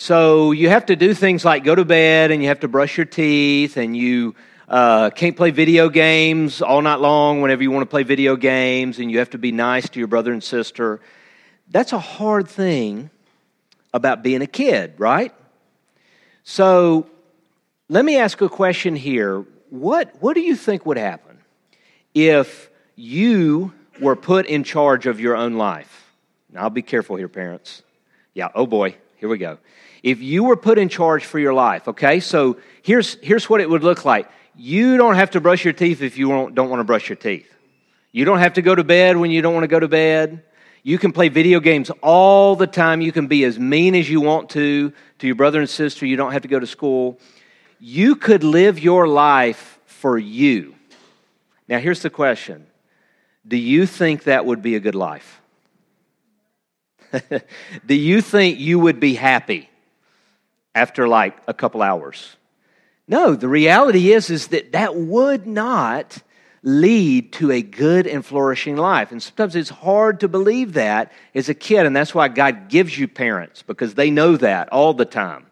So you have to do things like go to bed and you have to brush your teeth and you uh, can't play video games all night long whenever you want to play video games, and you have to be nice to your brother and sister. That's a hard thing about being a kid, right? So let me ask a question here. What, what do you think would happen if you were put in charge of your own life? Now, I'll be careful here, parents. Yeah, oh boy, here we go. If you were put in charge for your life, okay, so here's, here's what it would look like you don't have to brush your teeth if you don't want to brush your teeth. You don't have to go to bed when you don't want to go to bed. You can play video games all the time. You can be as mean as you want to to your brother and sister. You don't have to go to school. You could live your life for you. Now, here's the question Do you think that would be a good life? Do you think you would be happy after like a couple hours? No, the reality is is that that would not lead to a good and flourishing life. And sometimes it's hard to believe that as a kid, and that's why God gives you parents because they know that all the time.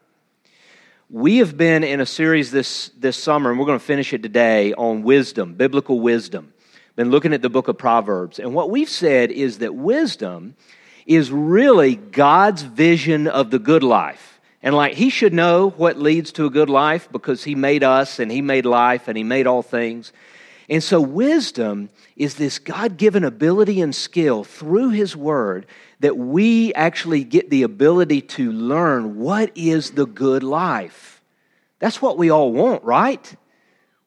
We have been in a series this, this summer, and we're going to finish it today on wisdom, biblical wisdom. Been looking at the book of Proverbs. And what we've said is that wisdom is really God's vision of the good life. And like he should know what leads to a good life because he made us and he made life and he made all things. And so wisdom is this God given ability and skill through his word that we actually get the ability to learn what is the good life. That's what we all want, right?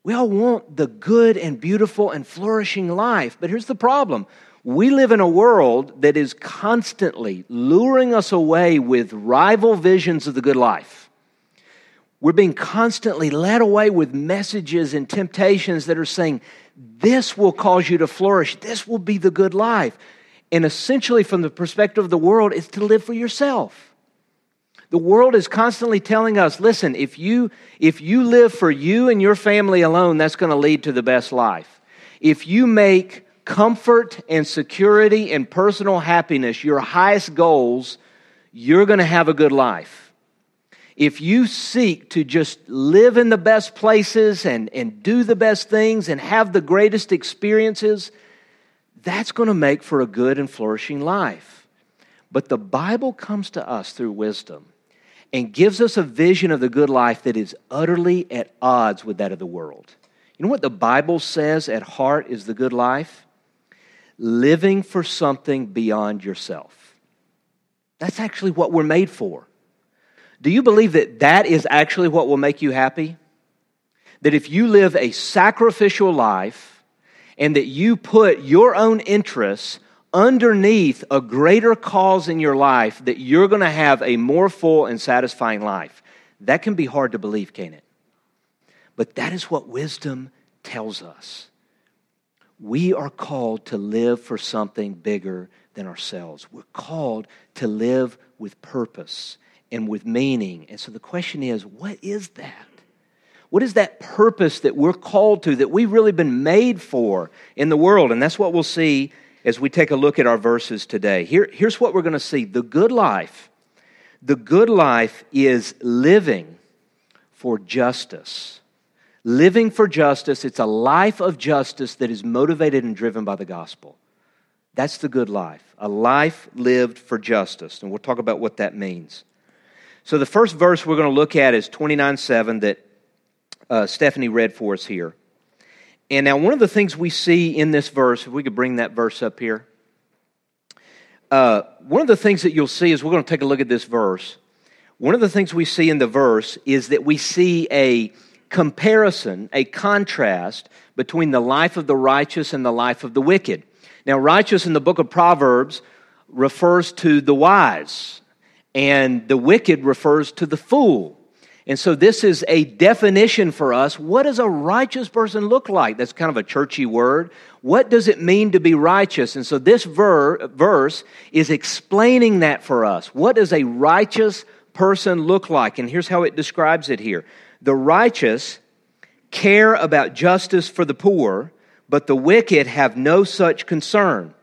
We all want the good and beautiful and flourishing life. But here's the problem we live in a world that is constantly luring us away with rival visions of the good life. We're being constantly led away with messages and temptations that are saying, this will cause you to flourish. This will be the good life. And essentially, from the perspective of the world, it's to live for yourself. The world is constantly telling us listen, if you, if you live for you and your family alone, that's going to lead to the best life. If you make comfort and security and personal happiness, your highest goals, you're going to have a good life. If you seek to just live in the best places and, and do the best things and have the greatest experiences, that's going to make for a good and flourishing life. But the Bible comes to us through wisdom and gives us a vision of the good life that is utterly at odds with that of the world. You know what the Bible says at heart is the good life? Living for something beyond yourself. That's actually what we're made for. Do you believe that that is actually what will make you happy? That if you live a sacrificial life and that you put your own interests underneath a greater cause in your life, that you're going to have a more full and satisfying life. That can be hard to believe, can't it? But that is what wisdom tells us we are called to live for something bigger than ourselves. We're called to live with purpose and with meaning. And so the question is what is that? What is that purpose that we're called to, that we've really been made for in the world? And that's what we'll see as we take a look at our verses today. Here, here's what we're going to see the good life. The good life is living for justice living for justice. It's a life of justice that is motivated and driven by the gospel. That's the good life, a life lived for justice. And we'll talk about what that means. So, the first verse we're going to look at is 29 7 that uh, Stephanie read for us here. And now, one of the things we see in this verse, if we could bring that verse up here, uh, one of the things that you'll see is we're going to take a look at this verse. One of the things we see in the verse is that we see a comparison, a contrast between the life of the righteous and the life of the wicked. Now, righteous in the book of Proverbs refers to the wise, and the wicked refers to the fool. And so, this is a definition for us. What does a righteous person look like? That's kind of a churchy word. What does it mean to be righteous? And so, this ver- verse is explaining that for us. What does a righteous person look like? And here's how it describes it here the righteous care about justice for the poor, but the wicked have no such concern.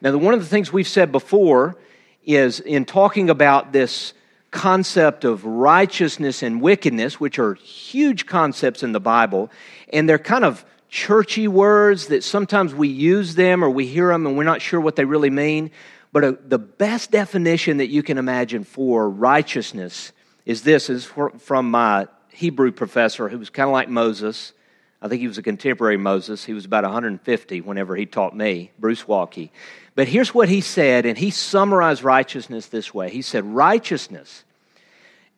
Now, one of the things we've said before is in talking about this concept of righteousness and wickedness, which are huge concepts in the Bible, and they're kind of churchy words that sometimes we use them or we hear them and we're not sure what they really mean. But a, the best definition that you can imagine for righteousness is this is from my Hebrew professor who was kind of like Moses. I think he was a contemporary Moses. He was about 150 whenever he taught me, Bruce Waltke. But here's what he said, and he summarized righteousness this way. He said, Righteousness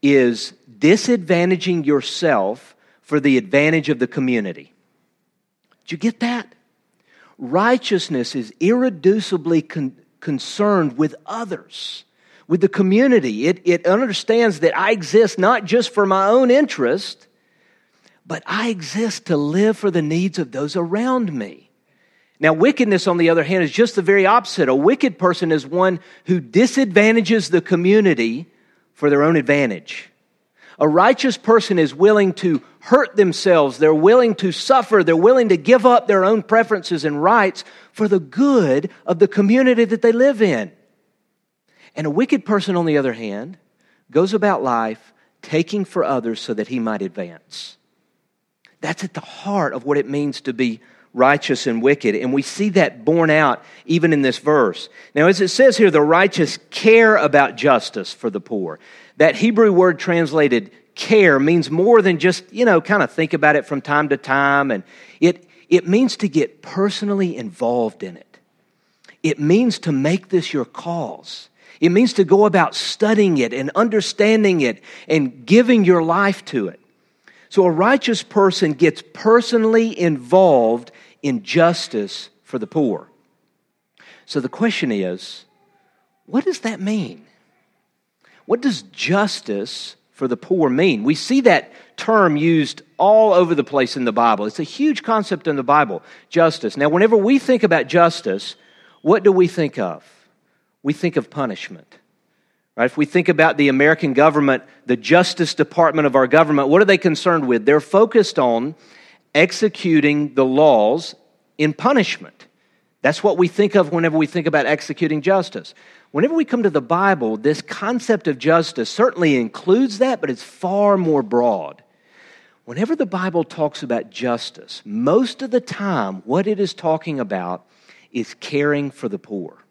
is disadvantaging yourself for the advantage of the community. Did you get that? Righteousness is irreducibly con- concerned with others, with the community. It, it understands that I exist not just for my own interest, but I exist to live for the needs of those around me. Now, wickedness, on the other hand, is just the very opposite. A wicked person is one who disadvantages the community for their own advantage. A righteous person is willing to hurt themselves, they're willing to suffer, they're willing to give up their own preferences and rights for the good of the community that they live in. And a wicked person, on the other hand, goes about life taking for others so that he might advance. That's at the heart of what it means to be righteous and wicked. And we see that borne out even in this verse. Now, as it says here, the righteous care about justice for the poor. That Hebrew word translated care means more than just, you know, kind of think about it from time to time. And it, it means to get personally involved in it. It means to make this your cause. It means to go about studying it and understanding it and giving your life to it. So a righteous person gets personally involved in justice for the poor. So the question is what does that mean? What does justice for the poor mean? We see that term used all over the place in the Bible. It's a huge concept in the Bible, justice. Now, whenever we think about justice, what do we think of? We think of punishment. Right? If we think about the American government, the Justice Department of our government, what are they concerned with? They're focused on executing the laws in punishment. That's what we think of whenever we think about executing justice. Whenever we come to the Bible, this concept of justice certainly includes that, but it's far more broad. Whenever the Bible talks about justice, most of the time, what it is talking about is caring for the poor.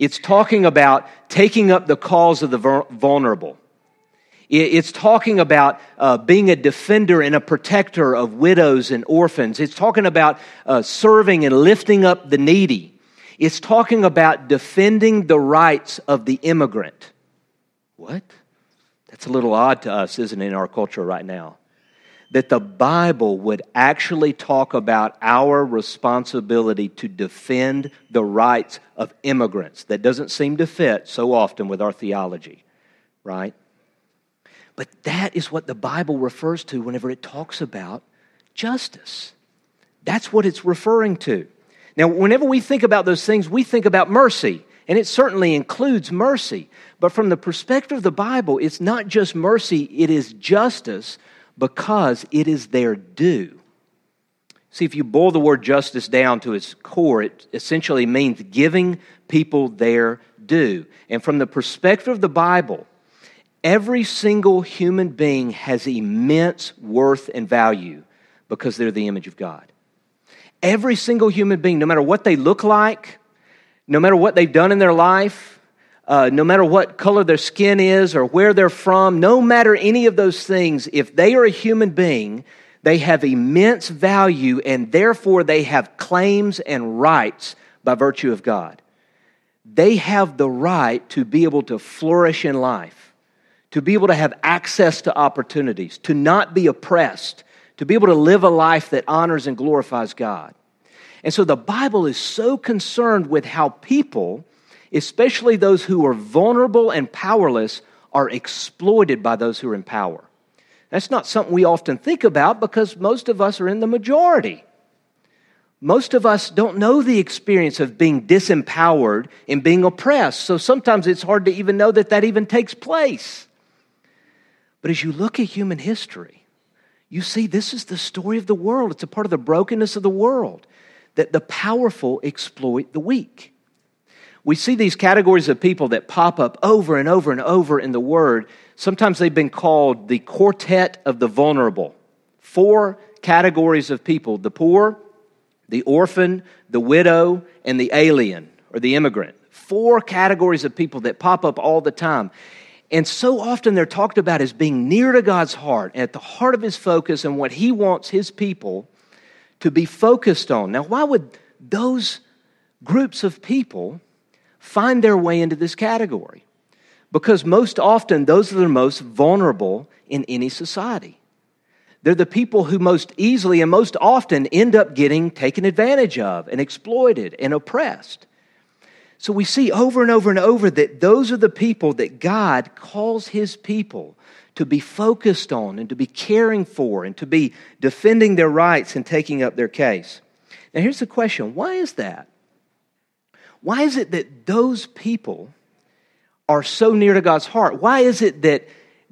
It's talking about taking up the cause of the vulnerable. It's talking about uh, being a defender and a protector of widows and orphans. It's talking about uh, serving and lifting up the needy. It's talking about defending the rights of the immigrant. What? That's a little odd to us, isn't it, in our culture right now? That the Bible would actually talk about our responsibility to defend the rights of immigrants. That doesn't seem to fit so often with our theology, right? But that is what the Bible refers to whenever it talks about justice. That's what it's referring to. Now, whenever we think about those things, we think about mercy, and it certainly includes mercy. But from the perspective of the Bible, it's not just mercy, it is justice because it is their due. See, if you boil the word justice down to its core, it essentially means giving people their due. And from the perspective of the Bible, every single human being has immense worth and value because they're the image of God. Every single human being, no matter what they look like, no matter what they've done in their life, uh, no matter what color their skin is or where they're from, no matter any of those things, if they are a human being, they have immense value and therefore they have claims and rights by virtue of God. They have the right to be able to flourish in life, to be able to have access to opportunities, to not be oppressed, to be able to live a life that honors and glorifies God. And so the Bible is so concerned with how people especially those who are vulnerable and powerless, are exploited by those who are in power. That's not something we often think about because most of us are in the majority. Most of us don't know the experience of being disempowered and being oppressed, so sometimes it's hard to even know that that even takes place. But as you look at human history, you see this is the story of the world. It's a part of the brokenness of the world that the powerful exploit the weak. We see these categories of people that pop up over and over and over in the Word. Sometimes they've been called the quartet of the vulnerable. Four categories of people the poor, the orphan, the widow, and the alien or the immigrant. Four categories of people that pop up all the time. And so often they're talked about as being near to God's heart, at the heart of His focus, and what He wants His people to be focused on. Now, why would those groups of people find their way into this category? Because most often, those are the most vulnerable in any society. They're the people who most easily and most often end up getting taken advantage of and exploited and oppressed. So we see over and over and over that those are the people that God calls his people to be focused on and to be caring for and to be defending their rights and taking up their case. Now, here's the question why is that? Why is it that those people are so near to God's heart? Why is it that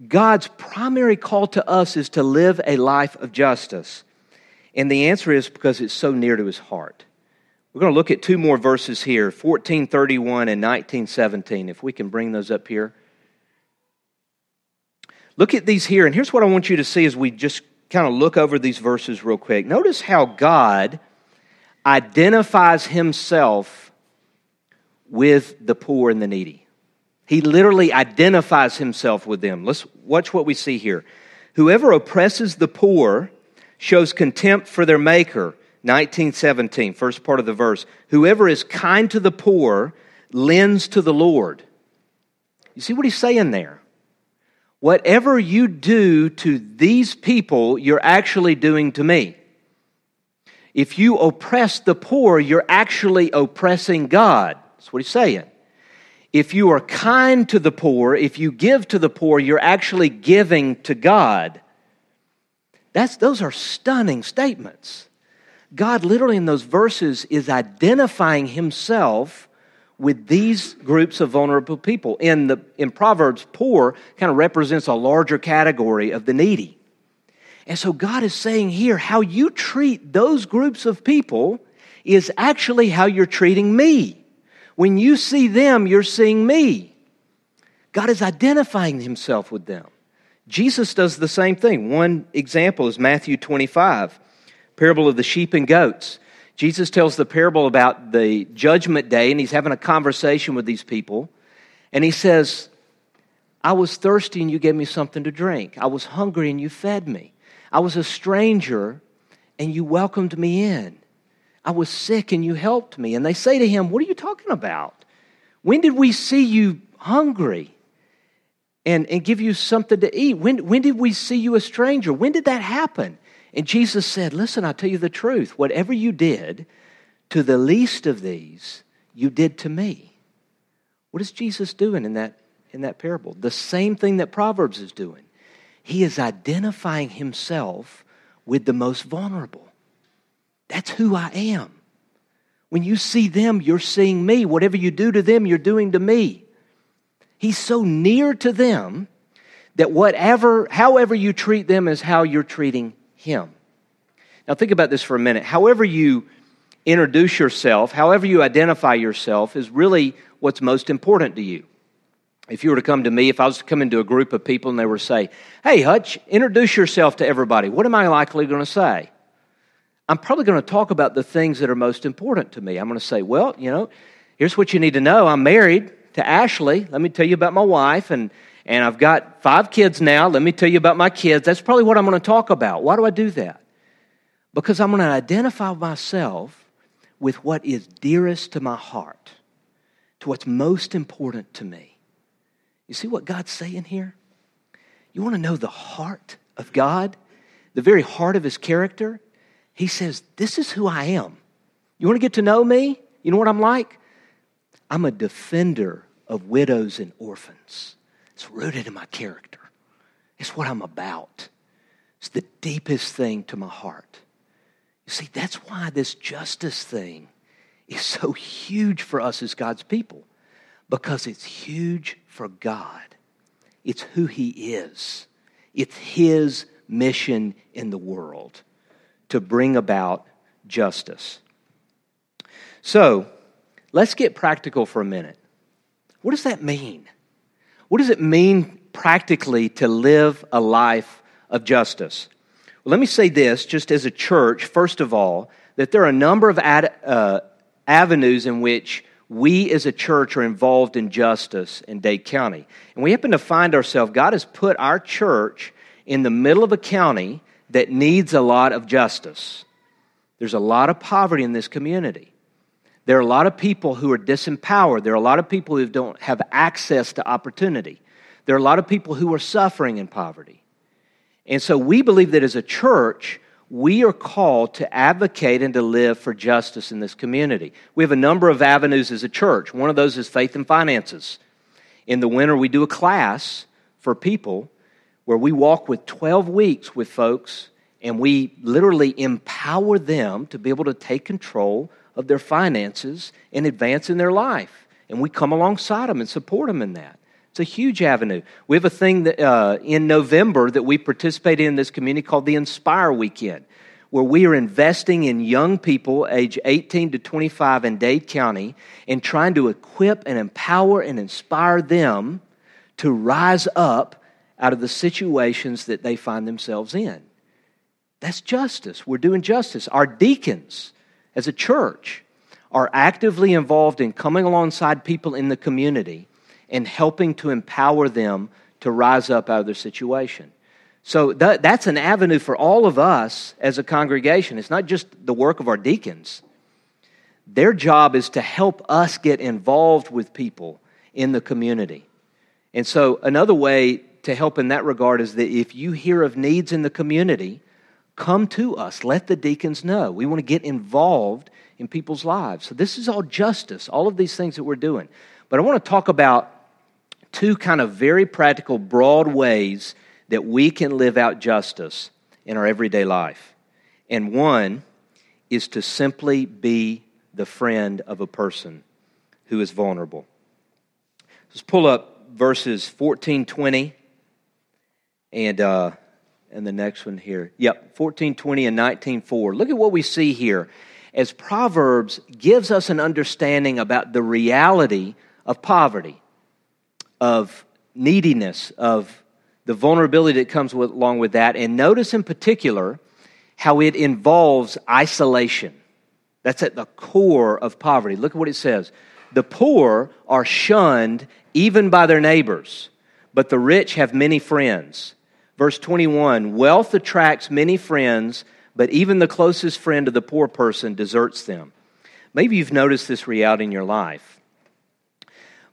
God's primary call to us is to live a life of justice? And the answer is because it's so near to his heart. We're going to look at two more verses here 1431 and 1917, if we can bring those up here. Look at these here, and here's what I want you to see as we just kind of look over these verses real quick. Notice how God identifies himself with the poor and the needy. He literally identifies himself with them. Let's watch what we see here. Whoever oppresses the poor shows contempt for their maker. 1917, first part of the verse. Whoever is kind to the poor lends to the Lord. You see what he's saying there? Whatever you do to these people, you're actually doing to me. If you oppress the poor, you're actually oppressing God. That's what he's saying. If you are kind to the poor, if you give to the poor, you're actually giving to God. That's, those are stunning statements. God, literally, in those verses, is identifying himself with these groups of vulnerable people. In, the, in Proverbs, poor kind of represents a larger category of the needy. And so God is saying here how you treat those groups of people is actually how you're treating me. When you see them, you're seeing me. God is identifying himself with them. Jesus does the same thing. One example is Matthew 25, parable of the sheep and goats. Jesus tells the parable about the judgment day, and he's having a conversation with these people. And he says, I was thirsty and you gave me something to drink. I was hungry and you fed me. I was a stranger and you welcomed me in. I was sick and you helped me. And they say to him, What are you talking about? When did we see you hungry and, and give you something to eat? When, when did we see you a stranger? When did that happen? And Jesus said, Listen, I'll tell you the truth. Whatever you did to the least of these, you did to me. What is Jesus doing in that, in that parable? The same thing that Proverbs is doing. He is identifying himself with the most vulnerable. That's who I am. When you see them, you're seeing me. Whatever you do to them, you're doing to me. He's so near to them that whatever, however you treat them is how you're treating him. Now, think about this for a minute. However, you introduce yourself, however, you identify yourself, is really what's most important to you. If you were to come to me, if I was to come into a group of people and they were to say, Hey, Hutch, introduce yourself to everybody, what am I likely going to say? I'm probably going to talk about the things that are most important to me. I'm going to say, Well, you know, here's what you need to know. I'm married to Ashley. Let me tell you about my wife, and, and I've got five kids now. Let me tell you about my kids. That's probably what I'm going to talk about. Why do I do that? Because I'm going to identify myself with what is dearest to my heart, to what's most important to me. You see what God's saying here? You want to know the heart of God, the very heart of his character? He says, This is who I am. You want to get to know me? You know what I'm like? I'm a defender of widows and orphans. It's rooted in my character, it's what I'm about. It's the deepest thing to my heart. You see, that's why this justice thing is so huge for us as God's people, because it's huge for God. It's who He is, it's His mission in the world to bring about justice. So, let's get practical for a minute. What does that mean? What does it mean practically to live a life of justice? Well, let me say this just as a church, first of all, that there are a number of ad, uh, avenues in which we as a church are involved in justice in Dade County. And we happen to find ourselves, God has put our church in the middle of a county that needs a lot of justice. There's a lot of poverty in this community. There are a lot of people who are disempowered. There are a lot of people who don't have access to opportunity. There are a lot of people who are suffering in poverty. And so we believe that as a church, we are called to advocate and to live for justice in this community. We have a number of avenues as a church. One of those is faith and finances. In the winter, we do a class for people where we walk with 12 weeks with folks and we literally empower them to be able to take control of their finances and advance in their life. And we come alongside them and support them in that. It's a huge avenue. We have a thing that, uh, in November that we participate in this community called the Inspire Weekend, where we are investing in young people age 18 to 25 in Dade County and trying to equip and empower and inspire them to rise up out of the situations that they find themselves in. That's justice. We're doing justice. Our deacons, as a church, are actively involved in coming alongside people in the community and helping to empower them to rise up out of their situation. So that, that's an avenue for all of us as a congregation. It's not just the work of our deacons. Their job is to help us get involved with people in the community. And so, another way to help in that regard is that if you hear of needs in the community, come to us. Let the deacons know. We want to get involved in people's lives. So, this is all justice, all of these things that we're doing. But I want to talk about two kind of very practical, broad ways that we can live out justice in our everyday life. And one is to simply be the friend of a person who is vulnerable. Let's pull up verses 14, 20, and, uh, and the next one here. Yep, fourteen twenty and 19, 4. Look at what we see here as Proverbs gives us an understanding about the reality of poverty of neediness, of the vulnerability that comes with, along with that. And notice in particular how it involves isolation. That's at the core of poverty. Look at what it says The poor are shunned even by their neighbors, but the rich have many friends. Verse 21 Wealth attracts many friends, but even the closest friend of the poor person deserts them. Maybe you've noticed this reality in your life.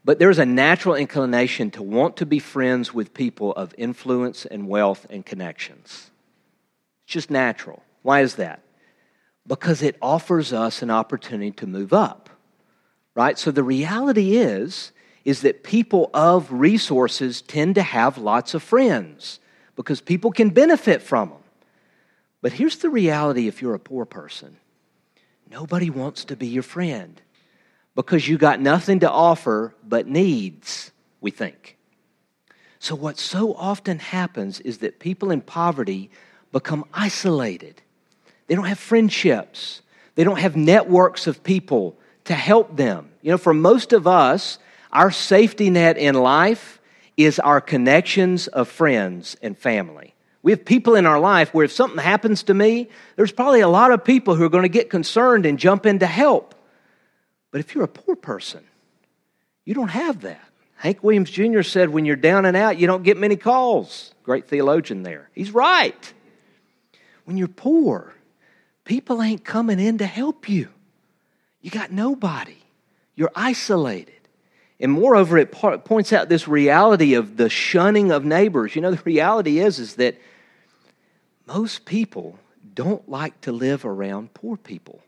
But there's a natural inclination to want to be friends with people of influence and wealth and connections. It's just natural. Why is that? Because it offers us an opportunity to move up. Right? So the reality is is that people of resources tend to have lots of friends because people can benefit from them. But here's the reality if you're a poor person. Nobody wants to be your friend because you got nothing to offer but needs, we think. So, what so often happens is that people in poverty become isolated. They don't have friendships, they don't have networks of people to help them. You know, for most of us, our safety net in life is our connections of friends and family. We have people in our life where if something happens to me, there's probably a lot of people who are going to get concerned and jump in to help. But if you're a poor person, you don't have that. Hank Williams Jr. said, when you're down and out, you don't get many calls. Great theologian there. He's right. When you're poor, people ain't coming in to help you. You got nobody. You're isolated. And moreover, it points out this reality of the shunning of neighbors. You know, the reality is, is that most people don't like to live around poor people.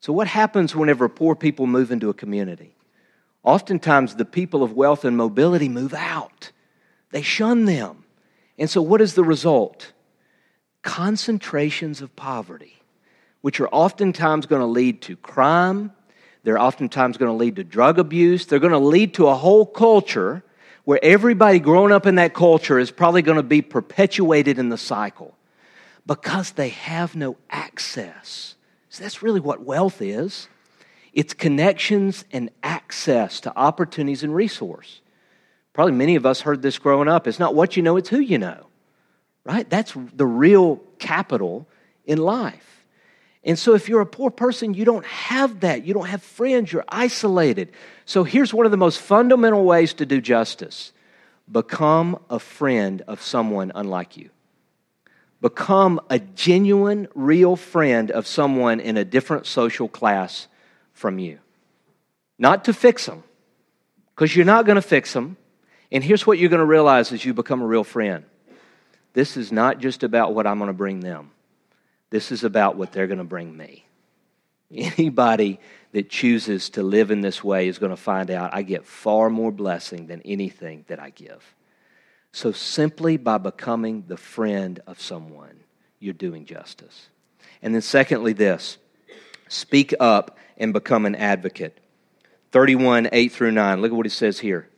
So, what happens whenever poor people move into a community? Oftentimes, the people of wealth and mobility move out, they shun them. And so, what is the result? Concentrations of poverty, which are oftentimes going to lead to crime, they're oftentimes going to lead to drug abuse, they're going to lead to a whole culture where everybody growing up in that culture is probably going to be perpetuated in the cycle because they have no access So that's really what wealth is. it's connections and access to opportunities and resource. Probably many of us heard this growing up. It's not what you know, it's who you know. Right? That's the real capital in life. And so, if you're a poor person, you don't have that. You don't have friends. You're isolated. So, here's one of the most fundamental ways to do justice become a friend of someone unlike you. Become a genuine, real friend of someone in a different social class from you. Not to fix them, because you're not going to fix them. And here's what you're going to realize as you become a real friend this is not just about what I'm going to bring them, this is about what they're going to bring me. Anybody that chooses to live in this way is going to find out I get far more blessing than anything that I give. So, simply by becoming the friend of someone, you're doing justice. And then, secondly, this speak up and become an advocate. 31, 8 through 9. Look at what he says here.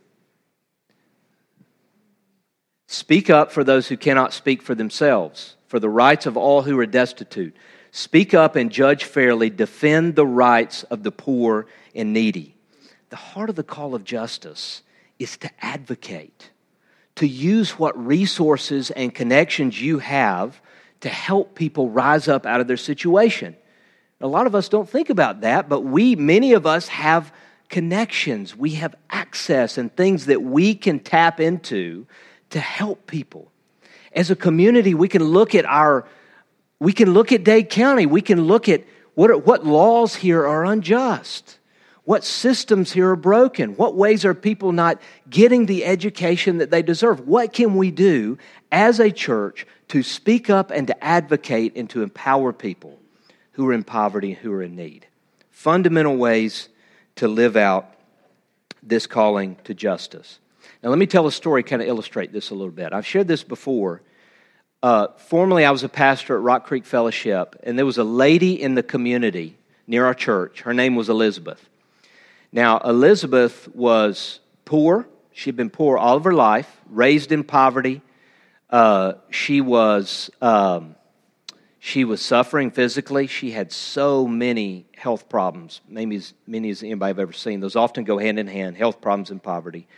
Speak up for those who cannot speak for themselves, for the rights of all who are destitute. Speak up and judge fairly. Defend the rights of the poor and needy. The heart of the call of justice is to advocate, to use what resources and connections you have to help people rise up out of their situation. A lot of us don't think about that, but we, many of us, have connections. We have access and things that we can tap into to help people. As a community, we can look at our, we can look at Dade County. We can look at what, what laws here are unjust. What systems here are broken? What ways are people not getting the education that they deserve? What can we do as a church to speak up and to advocate and to empower people? who are in poverty, and who are in need. Fundamental ways to live out this calling to justice. Now, let me tell a story, kind of illustrate this a little bit. I've shared this before. Uh, formerly, I was a pastor at Rock Creek Fellowship, and there was a lady in the community near our church. Her name was Elizabeth. Now, Elizabeth was poor. She'd been poor all of her life, raised in poverty. Uh, she was um, she was suffering physically. She had so many health problems, maybe as many as anybody I've ever seen. Those often go hand in hand health problems and poverty.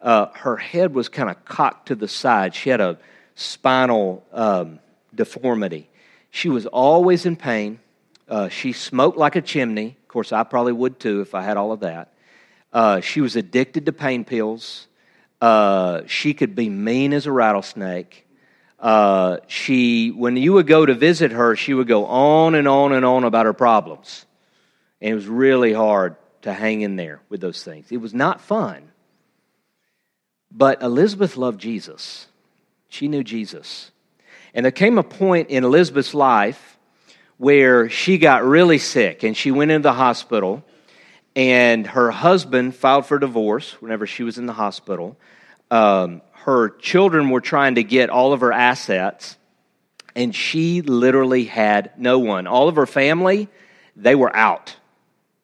Uh, her head was kind of cocked to the side. She had a spinal um, deformity. She was always in pain. Uh, she smoked like a chimney. Of course, I probably would too if I had all of that. Uh, she was addicted to pain pills. Uh, she could be mean as a rattlesnake uh, she, when you would go to visit her, she would go on and on and on about her problems. And it was really hard to hang in there with those things. It was not fun. But Elizabeth loved Jesus. She knew Jesus. And there came a point in Elizabeth's life where she got really sick and she went into the hospital. And her husband filed for divorce whenever she was in the hospital. Um, her children were trying to get all of her assets, and she literally had no one. All of her family, they were out.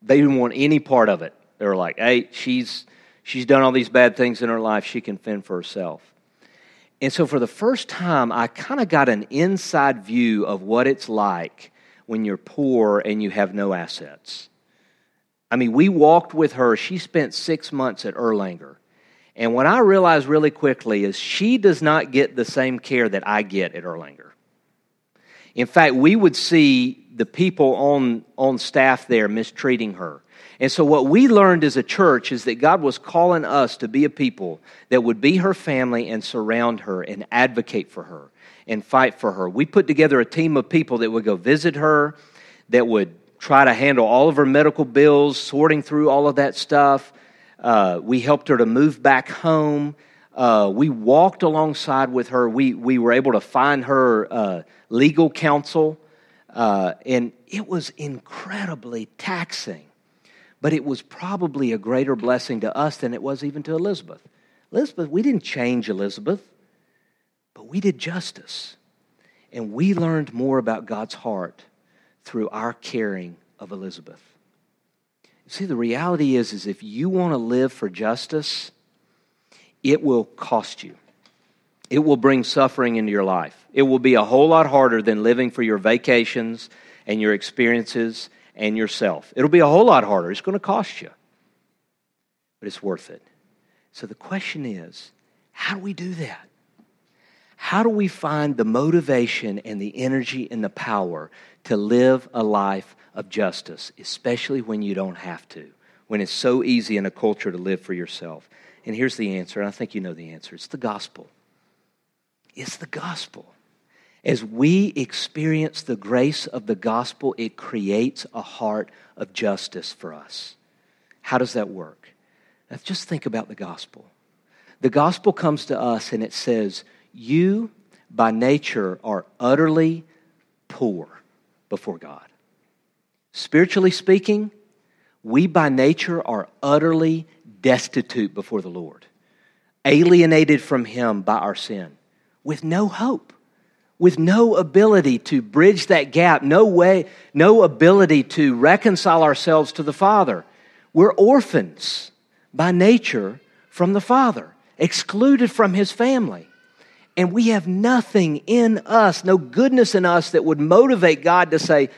They didn't want any part of it. They were like, hey, she's, she's done all these bad things in her life. She can fend for herself. And so, for the first time, I kind of got an inside view of what it's like when you're poor and you have no assets. I mean, we walked with her. She spent six months at Erlanger. And what I realized really quickly is she does not get the same care that I get at Erlanger. In fact, we would see the people on, on staff there mistreating her. And so, what we learned as a church is that God was calling us to be a people that would be her family and surround her and advocate for her and fight for her. We put together a team of people that would go visit her, that would try to handle all of her medical bills, sorting through all of that stuff, uh, we helped her to move back home. Uh, we walked alongside with her. We, we were able to find her uh, legal counsel. Uh, and it was incredibly taxing. But it was probably a greater blessing to us than it was even to Elizabeth. Elizabeth, we didn't change Elizabeth, but we did justice. And we learned more about God's heart through our caring of Elizabeth. See, the reality is, is if you want to live for justice, it will cost you. It will bring suffering into your life. It will be a whole lot harder than living for your vacations and your experiences and yourself. It'll be a whole lot harder. It's going to cost you, but it's worth it. So the question is how do we do that? How do we find the motivation and the energy and the power to live a life of justice, especially when you don't have to, when it's so easy in a culture to live for yourself? And here's the answer, and I think you know the answer it's the gospel. It's the gospel. As we experience the grace of the gospel, it creates a heart of justice for us. How does that work? Now, just think about the gospel. The gospel comes to us and it says, you, by nature, are utterly poor before God. Spiritually speaking, we by nature are utterly destitute before the Lord, alienated from Him by our sin, with no hope, with no ability to bridge that gap, no way, no ability to reconcile ourselves to the Father. We're orphans by nature from the Father, excluded from His family and we have nothing in us, no goodness in us that would motivate God to say,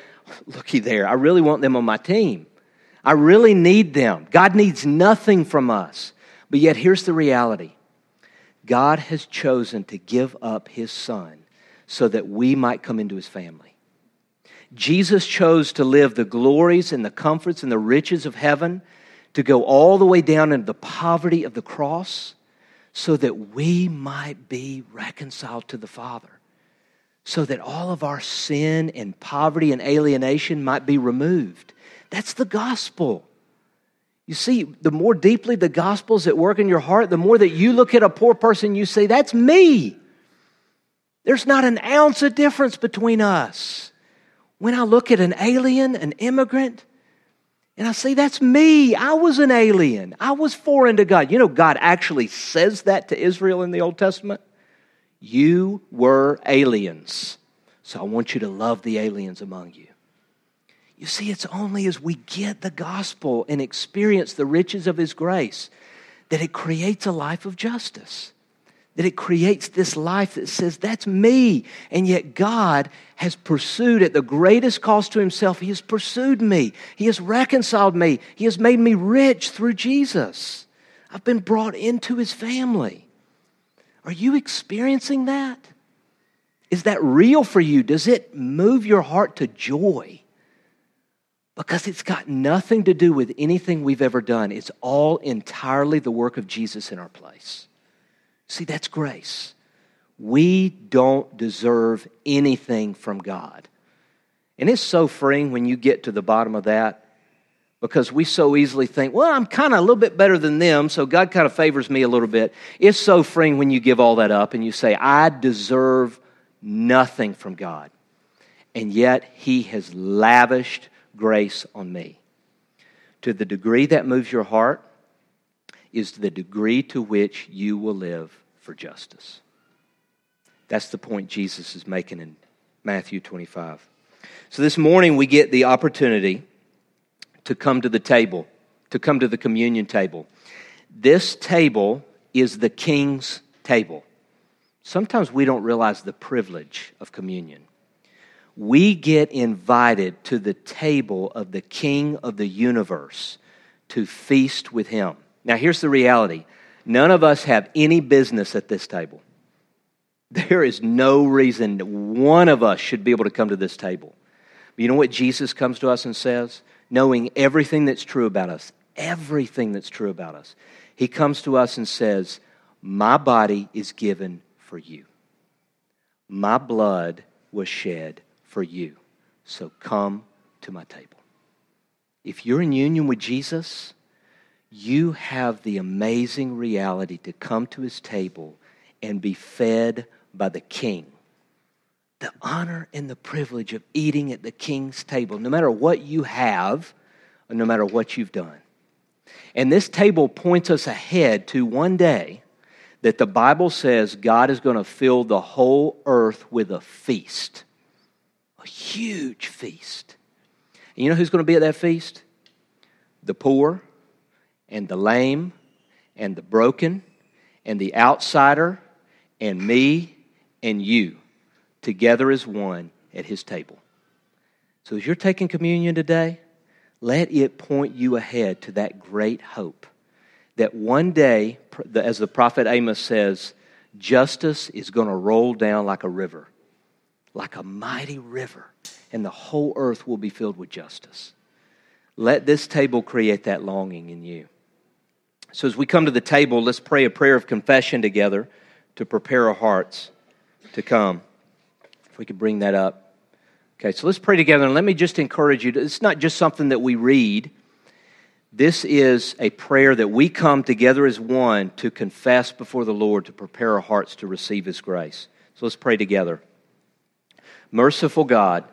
Looky there, I really want them on my team. I really need them. God needs nothing from us. But yet, here's the reality God has chosen to give up his son so that we might come into his family. Jesus chose to live the glories and the comforts and the riches of heaven, to go all the way down into the poverty of the cross so that we might be reconciled to the Father, so that all of our sin and poverty and alienation might be removed. That's the gospel. You see, the more deeply the gospel's at work in your heart, the more that you look at a poor person, you say, That's me. There's not an ounce of difference between us. When I look at an alien, an immigrant, and I say, that's me. I was an alien. I was foreign to God. You know, God actually says that to Israel in the Old Testament. You were aliens. So I want you to love the aliens among you. You see, it's only as we get the gospel and experience the riches of His grace that it creates a life of justice that it creates this life that says, That's me. And yet God has pursued at the greatest cost to himself. He has pursued me, He has reconciled me, He has made me rich through Jesus. I've been brought into His family. Are you experiencing that? Is that real for you? Does it move your heart to joy? Because it's got nothing to do with anything we've ever done. It's all entirely the work of Jesus in our place. See, that's grace. We don't deserve anything from God. And it's so freeing when you get to the bottom of that because we so easily think, well, I'm kind of a little bit better than them, so God kind of favors me a little bit. It's so freeing when you give all that up and you say, I deserve nothing from God. And yet, He has lavished grace on me. To the degree that moves your heart, is the degree to which you will live for justice. That's the point Jesus is making in Matthew 25. So this morning we get the opportunity to come to the table, to come to the communion table. This table is the king's table. Sometimes we don't realize the privilege of communion. We get invited to the table of the king of the universe to feast with him. Now, here's the reality none of us have any business at this table. There is no reason one of us should be able to come to this table. But you know what Jesus comes to us and says? Knowing everything that's true about us, everything that's true about us. He comes to us and says, My body is given for you. My blood was shed for you. So come to my table. If you're in union with Jesus, you have the amazing reality to come to his table and be fed by the king. The honor and the privilege of eating at the king's table, no matter what you have no matter what you've done. And this table points us ahead to one day that the Bible says God is going to fill the whole earth with a feast, a huge feast. And you know who's going to be at that feast? The poor, and the lame and the broken and the outsider and me and you together as one at his table. So as you're taking communion today, let it point you ahead to that great hope that one day, as the prophet Amos says, justice is going to roll down like a river, like a mighty river, and the whole earth will be filled with justice. Let this table create that longing in you. So, as we come to the table, let's pray a prayer of confession together to prepare our hearts to come. If we could bring that up. Okay, so let's pray together. And let me just encourage you to, it's not just something that we read, this is a prayer that we come together as one to confess before the Lord to prepare our hearts to receive His grace. So let's pray together. Merciful God,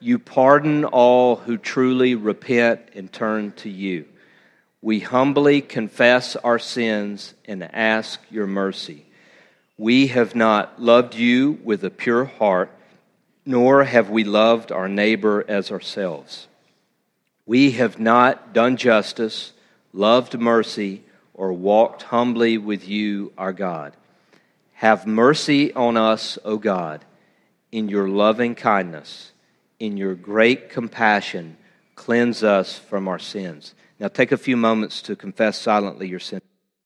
you pardon all who truly repent and turn to you. We humbly confess our sins and ask your mercy. We have not loved you with a pure heart, nor have we loved our neighbor as ourselves. We have not done justice, loved mercy, or walked humbly with you, our God. Have mercy on us, O God, in your loving kindness, in your great compassion, cleanse us from our sins. Now take a few moments to confess silently your sins.